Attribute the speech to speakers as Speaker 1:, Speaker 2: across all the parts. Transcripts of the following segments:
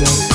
Speaker 1: music.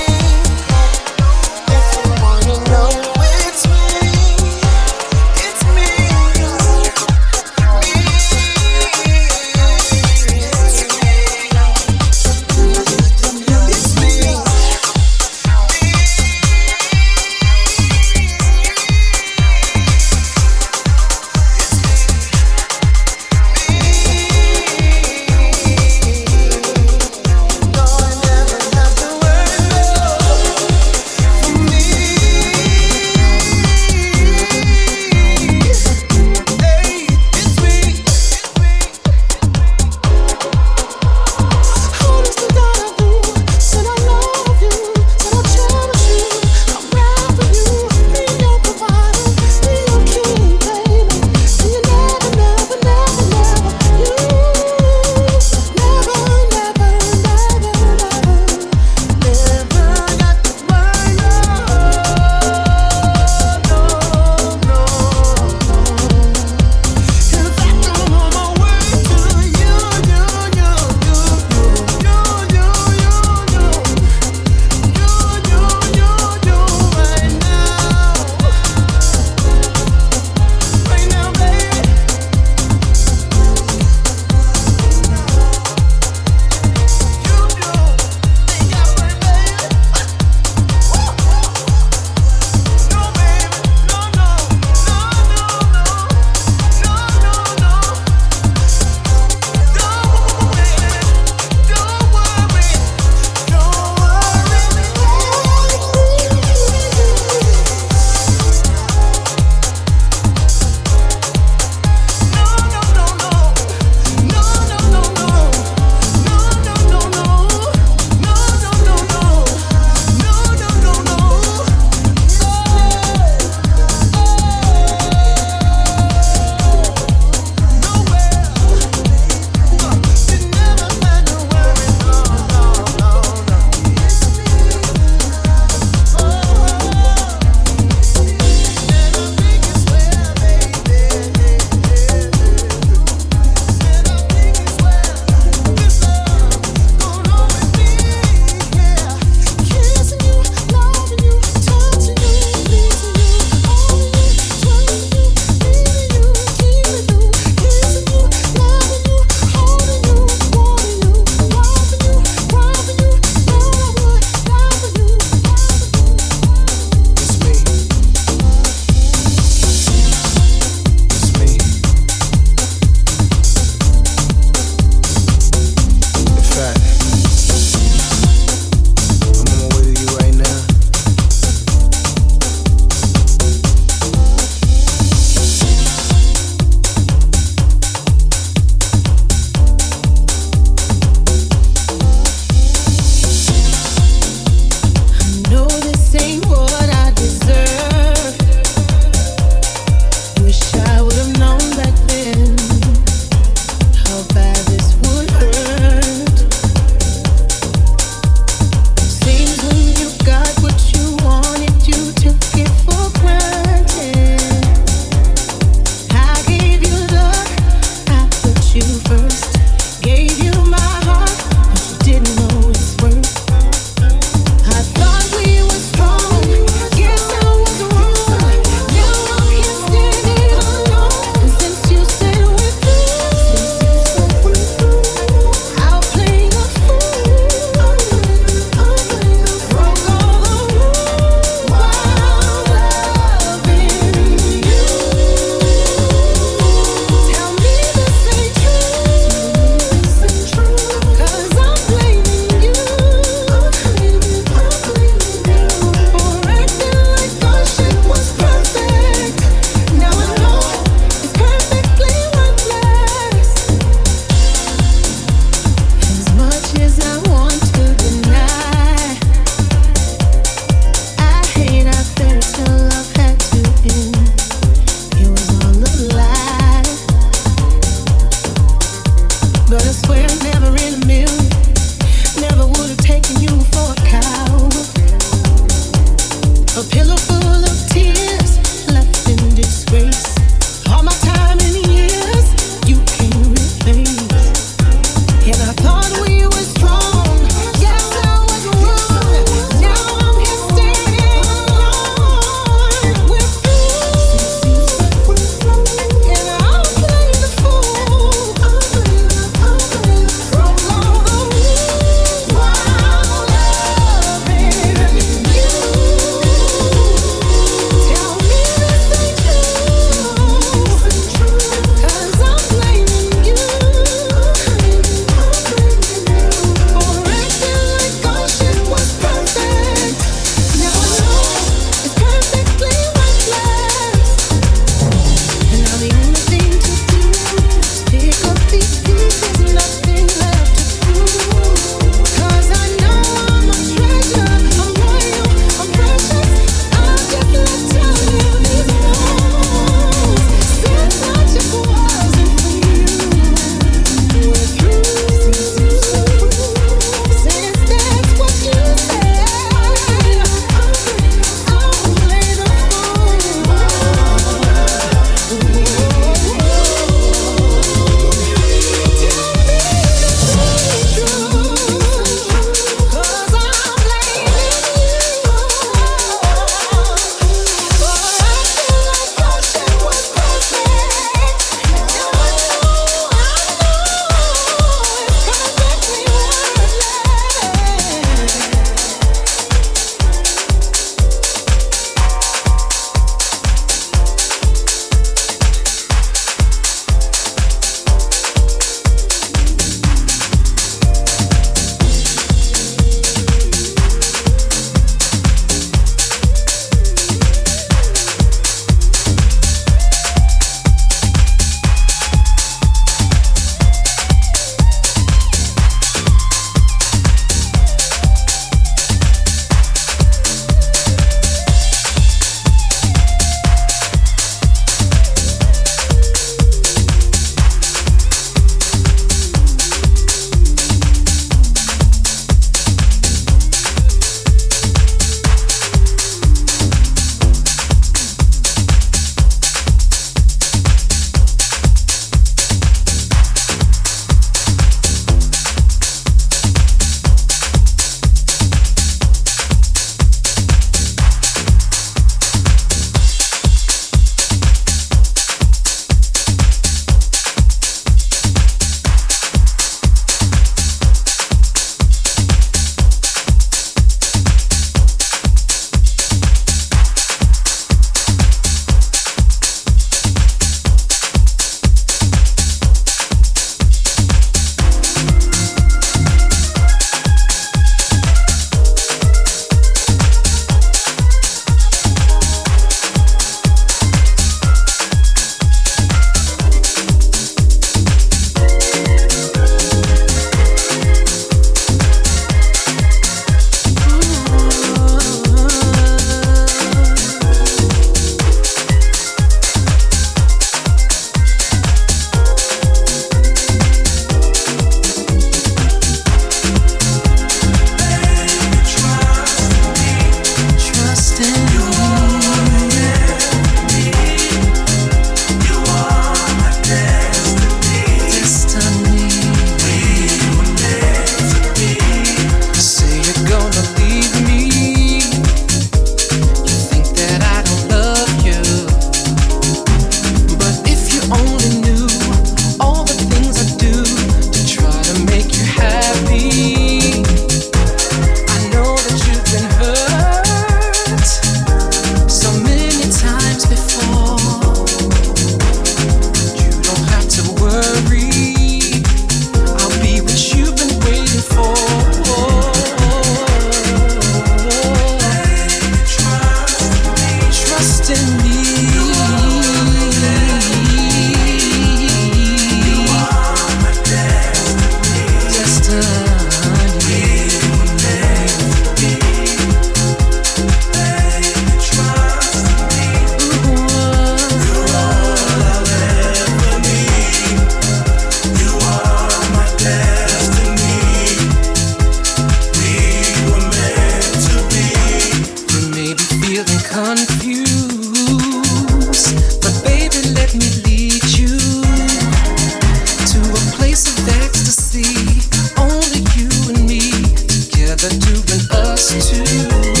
Speaker 2: doing us too.